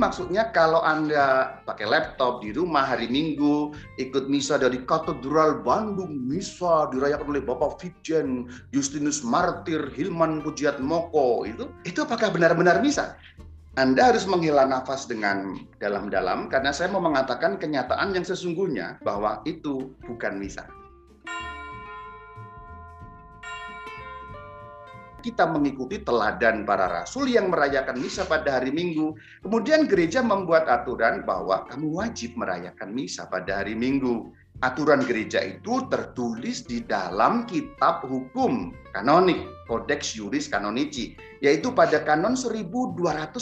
maksudnya kalau Anda pakai laptop di rumah hari Minggu, ikut misa dari Katedral Bandung, misa dirayakan oleh Bapak Vijen, Justinus Martir, Hilman Pujiat Moko, itu itu apakah benar-benar misa? Anda harus menghela nafas dengan dalam-dalam karena saya mau mengatakan kenyataan yang sesungguhnya bahwa itu bukan misa. Kita mengikuti teladan para rasul yang merayakan misa pada hari Minggu. Kemudian gereja membuat aturan bahwa kamu wajib merayakan misa pada hari Minggu. Aturan gereja itu tertulis di dalam kitab hukum kanonik, Codex Juris Canonici, yaitu pada kanon 1248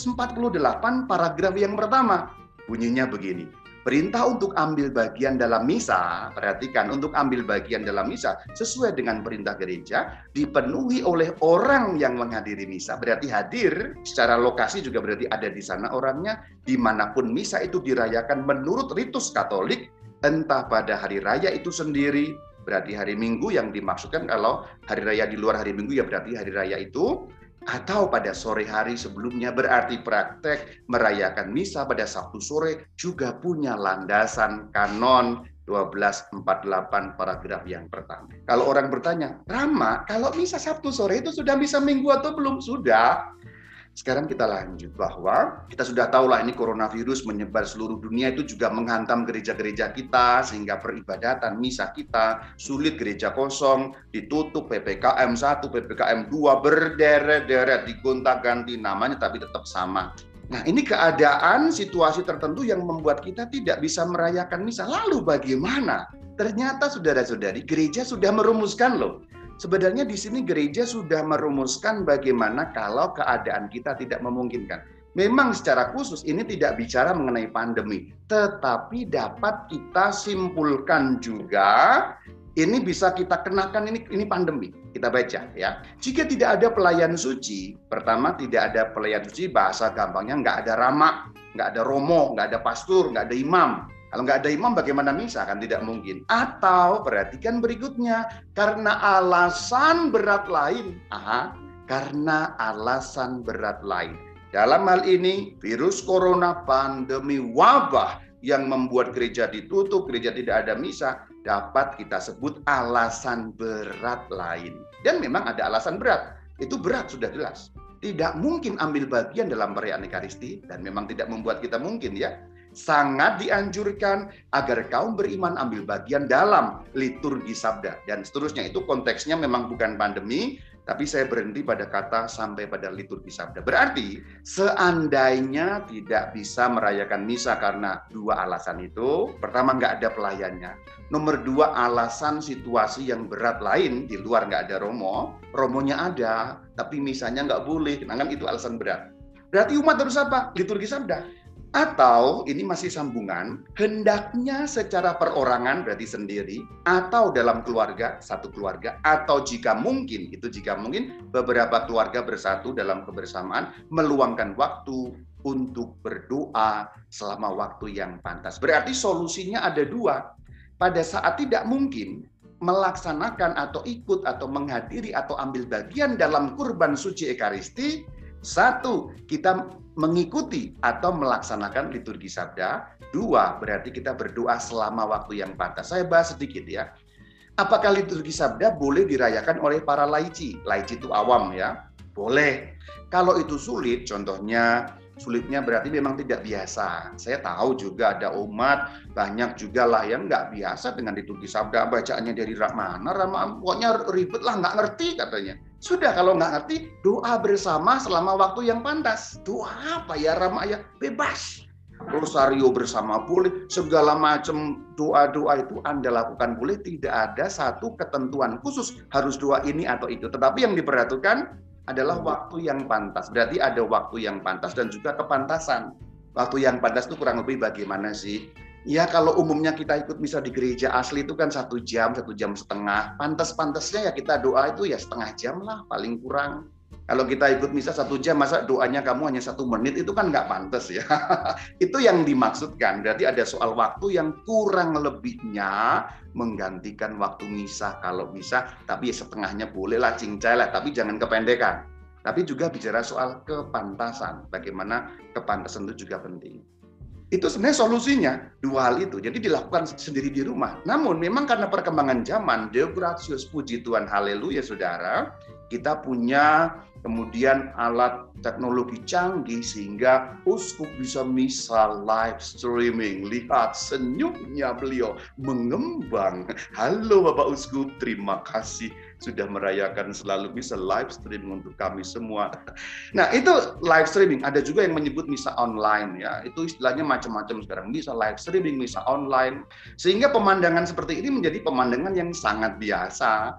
paragraf yang pertama. Bunyinya begini, Perintah untuk ambil bagian dalam misa, perhatikan, untuk ambil bagian dalam misa sesuai dengan perintah gereja dipenuhi oleh orang yang menghadiri misa. Berarti hadir secara lokasi juga berarti ada di sana orangnya, di mana pun misa itu dirayakan menurut ritus Katolik, entah pada hari raya itu sendiri, berarti hari Minggu yang dimaksudkan kalau hari raya di luar hari Minggu ya berarti hari raya itu atau pada sore hari sebelumnya berarti praktek merayakan misa pada Sabtu sore juga punya landasan kanon 1248 paragraf yang pertama. Kalau orang bertanya, Rama, kalau misa Sabtu sore itu sudah misa minggu atau belum? Sudah. Sekarang kita lanjut bahwa kita sudah tahu lah ini coronavirus menyebar seluruh dunia itu juga menghantam gereja-gereja kita sehingga peribadatan misa kita sulit gereja kosong ditutup PPKM 1, PPKM 2 berderet-deret digonta-ganti namanya tapi tetap sama. Nah, ini keadaan situasi tertentu yang membuat kita tidak bisa merayakan misa. Lalu bagaimana? Ternyata saudara-saudari, gereja sudah merumuskan loh Sebenarnya di sini gereja sudah merumuskan bagaimana kalau keadaan kita tidak memungkinkan. Memang secara khusus ini tidak bicara mengenai pandemi, tetapi dapat kita simpulkan juga ini bisa kita kenakan ini ini pandemi. Kita baca ya. Jika tidak ada pelayan suci, pertama tidak ada pelayan suci bahasa gampangnya nggak ada rama, nggak ada romo, nggak ada pastor, nggak ada imam. Kalau nggak ada imam bagaimana misa? Kan tidak mungkin. Atau perhatikan berikutnya, karena alasan berat lain. Aha, karena alasan berat lain. Dalam hal ini, virus corona, pandemi, wabah yang membuat gereja ditutup, gereja tidak ada misa, dapat kita sebut alasan berat lain. Dan memang ada alasan berat. Itu berat sudah jelas. Tidak mungkin ambil bagian dalam perayaan Ekaristi dan memang tidak membuat kita mungkin ya sangat dianjurkan agar kaum beriman ambil bagian dalam liturgi sabda dan seterusnya itu konteksnya memang bukan pandemi tapi saya berhenti pada kata sampai pada liturgi sabda. Berarti seandainya tidak bisa merayakan misa karena dua alasan itu, pertama nggak ada pelayannya. Nomor dua alasan situasi yang berat lain di luar nggak ada romo, romonya ada tapi misanya nggak boleh, nah kan itu alasan berat. Berarti umat harus apa? Liturgi sabda. Atau ini masih sambungan, hendaknya secara perorangan berarti sendiri atau dalam keluarga, satu keluarga atau jika mungkin, itu jika mungkin beberapa keluarga bersatu dalam kebersamaan meluangkan waktu untuk berdoa selama waktu yang pantas. Berarti solusinya ada dua. Pada saat tidak mungkin melaksanakan atau ikut atau menghadiri atau ambil bagian dalam kurban suci Ekaristi, satu, kita mengikuti atau melaksanakan liturgi sabda. Dua, berarti kita berdoa selama waktu yang pantas. Saya bahas sedikit ya. Apakah liturgi sabda boleh dirayakan oleh para laici? Laici itu awam ya. Boleh. Kalau itu sulit, contohnya sulitnya berarti memang tidak biasa. Saya tahu juga ada umat banyak juga lah yang nggak biasa dengan liturgi sabda bacaannya dari mana, ramah pokoknya ribet lah nggak ngerti katanya. Sudah kalau nggak ngerti doa bersama selama waktu yang pantas. Doa apa ya ramah ya bebas. Rosario bersama boleh, segala macam doa-doa itu Anda lakukan boleh, tidak ada satu ketentuan khusus harus doa ini atau itu. Tetapi yang diperhatikan adalah waktu yang pantas. Berarti ada waktu yang pantas dan juga kepantasan. Waktu yang pantas itu kurang lebih bagaimana sih? Ya kalau umumnya kita ikut misal di gereja asli itu kan satu jam, satu jam setengah. Pantas-pantasnya ya kita doa itu ya setengah jam lah paling kurang. Kalau kita ikut misa satu jam, masa doanya kamu hanya satu menit, itu kan nggak pantas ya. itu yang dimaksudkan. Berarti ada soal waktu yang kurang lebihnya menggantikan waktu misa kalau bisa, tapi ya setengahnya boleh lah cincai lah, tapi jangan kependekan. tapi juga bicara soal kepantasan. Bagaimana kepantasan itu juga penting. Itu sebenarnya solusinya dua hal itu. Jadi dilakukan sendiri di rumah. Namun memang karena perkembangan zaman, Deo gratius puji Tuhan, haleluya saudara, kita punya kemudian alat teknologi canggih sehingga uskup bisa misal live streaming. Lihat senyumnya beliau mengembang. Halo Bapak Uskup, terima kasih sudah merayakan selalu bisa live streaming untuk kami semua. Nah itu live streaming. Ada juga yang menyebut misa online ya. Itu istilahnya macam-macam sekarang. Bisa live streaming, misa online. Sehingga pemandangan seperti ini menjadi pemandangan yang sangat biasa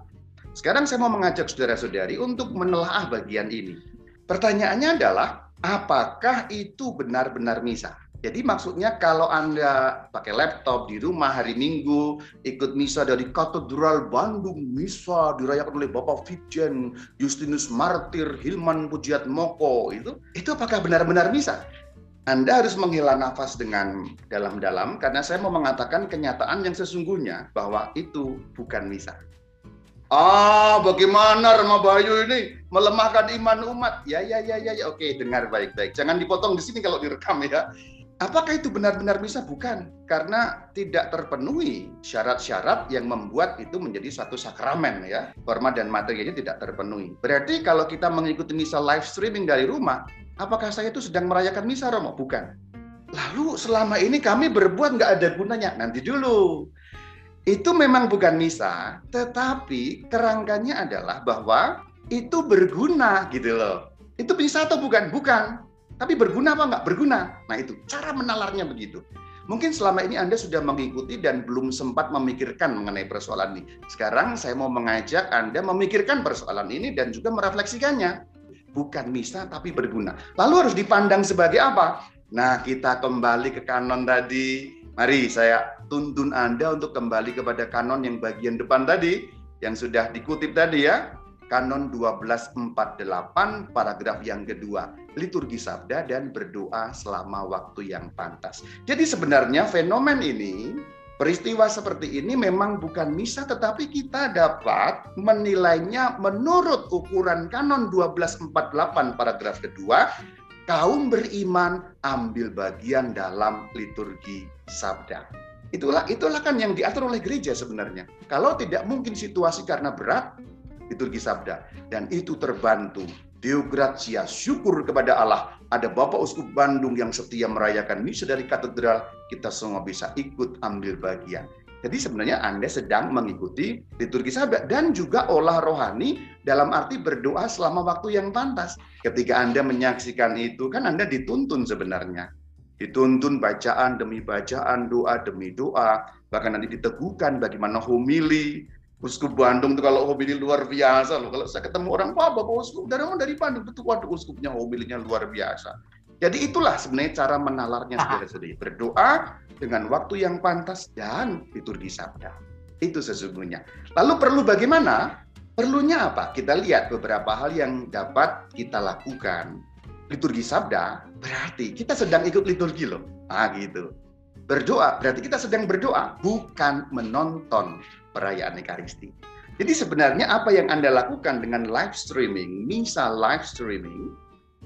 sekarang saya mau mengajak saudara-saudari untuk menelaah bagian ini. Pertanyaannya adalah, apakah itu benar-benar misa? Jadi maksudnya kalau Anda pakai laptop di rumah hari Minggu, ikut misa dari Katedral Bandung, misa dirayakan oleh Bapak Vijen, Justinus Martir, Hilman Pujiat Moko, itu itu apakah benar-benar misa? Anda harus menghela nafas dengan dalam-dalam karena saya mau mengatakan kenyataan yang sesungguhnya bahwa itu bukan misa. Ah, bagaimana Rama Bayu ini melemahkan iman umat? Ya, ya, ya, ya, ya. Oke, dengar baik-baik. Jangan dipotong di sini kalau direkam ya. Apakah itu benar-benar bisa? Bukan. Karena tidak terpenuhi syarat-syarat yang membuat itu menjadi suatu sakramen ya. Forma dan materinya tidak terpenuhi. Berarti kalau kita mengikuti misa live streaming dari rumah, apakah saya itu sedang merayakan misa Romo? Bukan. Lalu selama ini kami berbuat nggak ada gunanya. Nanti dulu itu memang bukan misa, tetapi kerangkanya adalah bahwa itu berguna gitu loh. Itu misa atau bukan? Bukan. Tapi berguna apa enggak? Berguna. Nah itu cara menalarnya begitu. Mungkin selama ini Anda sudah mengikuti dan belum sempat memikirkan mengenai persoalan ini. Sekarang saya mau mengajak Anda memikirkan persoalan ini dan juga merefleksikannya. Bukan misa tapi berguna. Lalu harus dipandang sebagai apa? Nah, kita kembali ke kanon tadi. Mari saya tuntun Anda untuk kembali kepada kanon yang bagian depan tadi, yang sudah dikutip tadi ya. Kanon 1248 paragraf yang kedua, liturgi sabda dan berdoa selama waktu yang pantas. Jadi sebenarnya fenomen ini, peristiwa seperti ini memang bukan misa tetapi kita dapat menilainya menurut ukuran kanon 1248 paragraf kedua, kaum beriman ambil bagian dalam liturgi sabda. Itulah itulah kan yang diatur oleh gereja sebenarnya. Kalau tidak mungkin situasi karena berat, liturgi sabda dan itu terbantu. Deo gratia, syukur kepada Allah. Ada Bapak Uskup Bandung yang setia merayakan misa dari katedral, kita semua bisa ikut ambil bagian. Jadi sebenarnya Anda sedang mengikuti liturgi sabda dan juga olah rohani dalam arti berdoa selama waktu yang pantas. Ketika Anda menyaksikan itu kan Anda dituntun sebenarnya dituntun bacaan demi bacaan, doa demi doa, bahkan nanti diteguhkan bagaimana homili. Uskup Bandung itu kalau homili luar biasa loh. Kalau saya ketemu orang, wah Bapak Uskup dari mana dari Bandung, betul waduh uskupnya homilinya luar biasa. Jadi itulah sebenarnya cara menalarnya sendiri-sendiri. Berdoa dengan waktu yang pantas dan liturgi sabda. Itu sesungguhnya. Lalu perlu bagaimana? Perlunya apa? Kita lihat beberapa hal yang dapat kita lakukan liturgi sabda, berarti kita sedang ikut liturgi loh. Ah gitu. Berdoa berarti kita sedang berdoa, bukan menonton perayaan Ekaristi. Jadi sebenarnya apa yang Anda lakukan dengan live streaming, misal live streaming,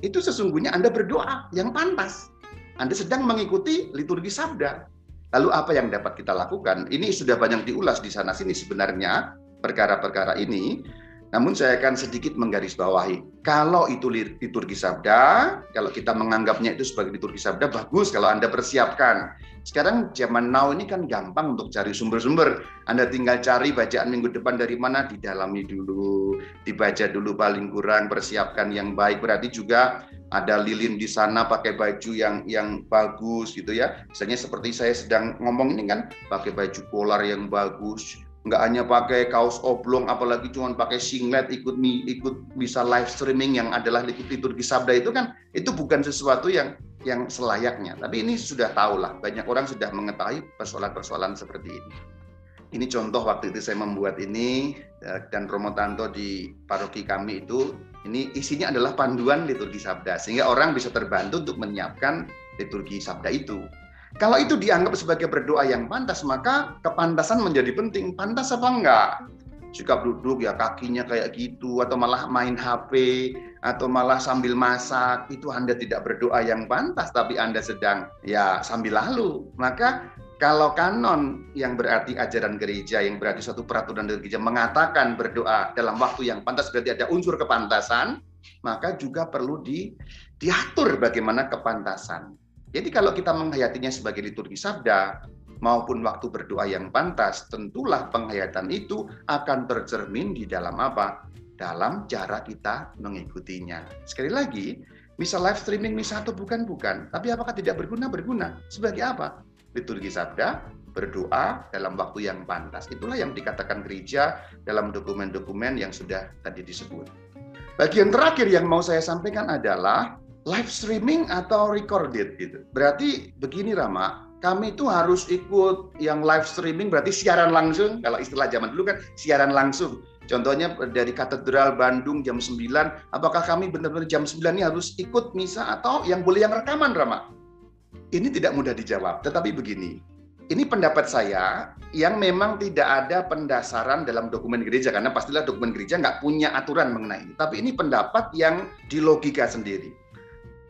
itu sesungguhnya Anda berdoa yang pantas. Anda sedang mengikuti liturgi sabda. Lalu apa yang dapat kita lakukan? Ini sudah banyak diulas di sana sini sebenarnya perkara-perkara ini namun saya akan sedikit menggarisbawahi. Kalau itu liturgi sabda, kalau kita menganggapnya itu sebagai liturgi sabda, bagus kalau Anda persiapkan. Sekarang zaman now ini kan gampang untuk cari sumber-sumber. Anda tinggal cari bacaan minggu depan dari mana, didalami dulu, dibaca dulu paling kurang, persiapkan yang baik. Berarti juga ada lilin di sana pakai baju yang yang bagus gitu ya. Misalnya seperti saya sedang ngomong ini kan pakai baju polar yang bagus, nggak hanya pakai kaos oblong apalagi cuma pakai singlet ikut ikut bisa live streaming yang adalah liturgi sabda itu kan itu bukan sesuatu yang yang selayaknya. Tapi ini sudah tahu lah banyak orang sudah mengetahui persoalan-persoalan seperti ini. Ini contoh waktu itu saya membuat ini eh, dan Romo Tanto di paroki kami itu ini isinya adalah panduan liturgi sabda sehingga orang bisa terbantu untuk menyiapkan liturgi sabda itu kalau itu dianggap sebagai berdoa yang pantas, maka kepantasan menjadi penting. Pantas apa enggak? suka duduk ya kakinya kayak gitu atau malah main HP atau malah sambil masak itu Anda tidak berdoa yang pantas tapi Anda sedang ya sambil lalu maka kalau kanon yang berarti ajaran gereja yang berarti suatu peraturan dari gereja mengatakan berdoa dalam waktu yang pantas berarti ada unsur kepantasan maka juga perlu di diatur bagaimana kepantasan jadi kalau kita menghayatinya sebagai liturgi sabda maupun waktu berdoa yang pantas, tentulah penghayatan itu akan tercermin di dalam apa? Dalam cara kita mengikutinya. Sekali lagi, misal live streaming misal atau bukan bukan, tapi apakah tidak berguna berguna? Sebagai apa? Liturgi sabda, berdoa dalam waktu yang pantas. Itulah yang dikatakan gereja dalam dokumen-dokumen yang sudah tadi disebut. Bagian terakhir yang mau saya sampaikan adalah live streaming atau recorded gitu. Berarti begini Rama, kami itu harus ikut yang live streaming berarti siaran langsung. Kalau istilah zaman dulu kan siaran langsung. Contohnya dari katedral Bandung jam 9 apakah kami benar-benar jam 9 ini harus ikut misa atau yang boleh yang rekaman Rama? Ini tidak mudah dijawab tetapi begini. Ini pendapat saya yang memang tidak ada pendasaran dalam dokumen gereja karena pastilah dokumen gereja nggak punya aturan mengenai ini. Tapi ini pendapat yang di logika sendiri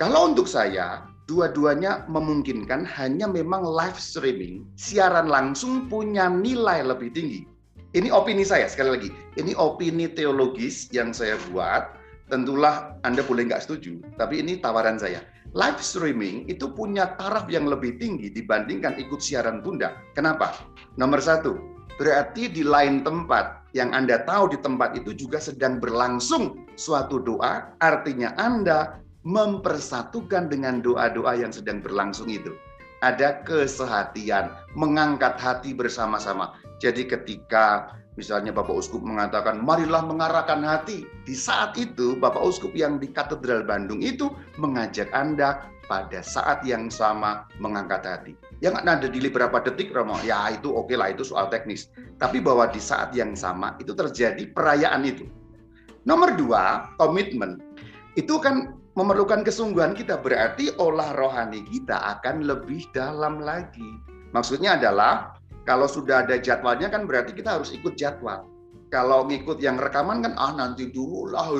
kalau untuk saya dua-duanya memungkinkan hanya memang live streaming siaran langsung punya nilai lebih tinggi. Ini opini saya sekali lagi. Ini opini teologis yang saya buat. Tentulah anda boleh nggak setuju tapi ini tawaran saya. Live streaming itu punya taraf yang lebih tinggi dibandingkan ikut siaran tunda. Kenapa? Nomor satu berarti di lain tempat yang anda tahu di tempat itu juga sedang berlangsung suatu doa artinya anda mempersatukan dengan doa-doa yang sedang berlangsung itu. Ada kesehatian, mengangkat hati bersama-sama. Jadi ketika misalnya Bapak Uskup mengatakan, marilah mengarahkan hati. Di saat itu Bapak Uskup yang di Katedral Bandung itu mengajak Anda pada saat yang sama mengangkat hati. Yang ada di beberapa detik, Romo, ya itu oke okay lah, itu soal teknis. Tapi bahwa di saat yang sama itu terjadi perayaan itu. Nomor dua, komitmen. Itu kan memerlukan kesungguhan kita berarti olah rohani kita akan lebih dalam lagi. Maksudnya adalah kalau sudah ada jadwalnya kan berarti kita harus ikut jadwal. Kalau ngikut yang rekaman kan ah nanti dulu lah.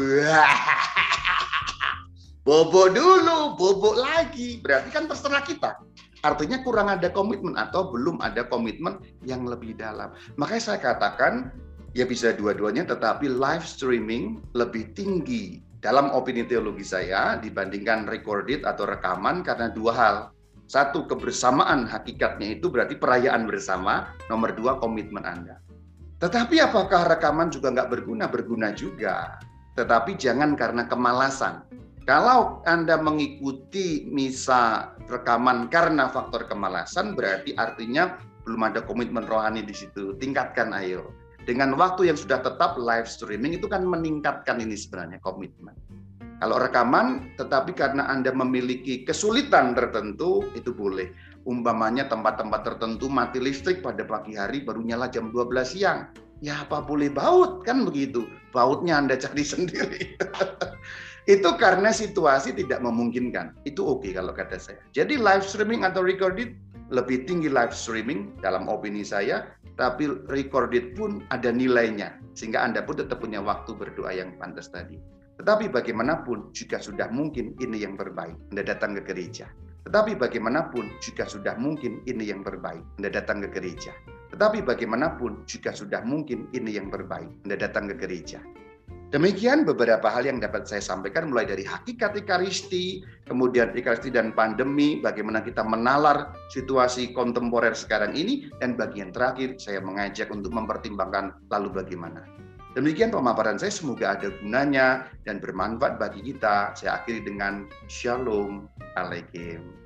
Bobo dulu, bobo lagi. Berarti kan terserah kita. Artinya kurang ada komitmen atau belum ada komitmen yang lebih dalam. Makanya saya katakan ya bisa dua-duanya tetapi live streaming lebih tinggi dalam opini teologi saya dibandingkan recorded atau rekaman karena dua hal. Satu, kebersamaan hakikatnya itu berarti perayaan bersama. Nomor dua, komitmen Anda. Tetapi apakah rekaman juga nggak berguna? Berguna juga. Tetapi jangan karena kemalasan. Kalau Anda mengikuti misa rekaman karena faktor kemalasan, berarti artinya belum ada komitmen rohani di situ. Tingkatkan ayo dengan waktu yang sudah tetap live streaming itu kan meningkatkan ini sebenarnya komitmen. Kalau rekaman, tetapi karena Anda memiliki kesulitan tertentu, itu boleh. Umpamanya tempat-tempat tertentu mati listrik pada pagi hari baru nyala jam 12 siang. Ya apa boleh baut, kan begitu. Bautnya Anda cari sendiri. itu karena situasi tidak memungkinkan. Itu oke okay kalau kata saya. Jadi live streaming atau recorded lebih tinggi live streaming dalam opini saya tapi recorded pun ada nilainya sehingga Anda pun tetap punya waktu berdoa yang pantas tadi. Tetapi bagaimanapun jika sudah mungkin ini yang terbaik, Anda datang ke gereja. Tetapi bagaimanapun jika sudah mungkin ini yang terbaik, Anda datang ke gereja. Tetapi bagaimanapun jika sudah mungkin ini yang terbaik, Anda datang ke gereja. Demikian beberapa hal yang dapat saya sampaikan mulai dari hakikat Ikaristi, kemudian Ikaristi dan pandemi, bagaimana kita menalar situasi kontemporer sekarang ini, dan bagian terakhir saya mengajak untuk mempertimbangkan lalu bagaimana. Demikian pemaparan saya, semoga ada gunanya dan bermanfaat bagi kita. Saya akhiri dengan Shalom Alaikum.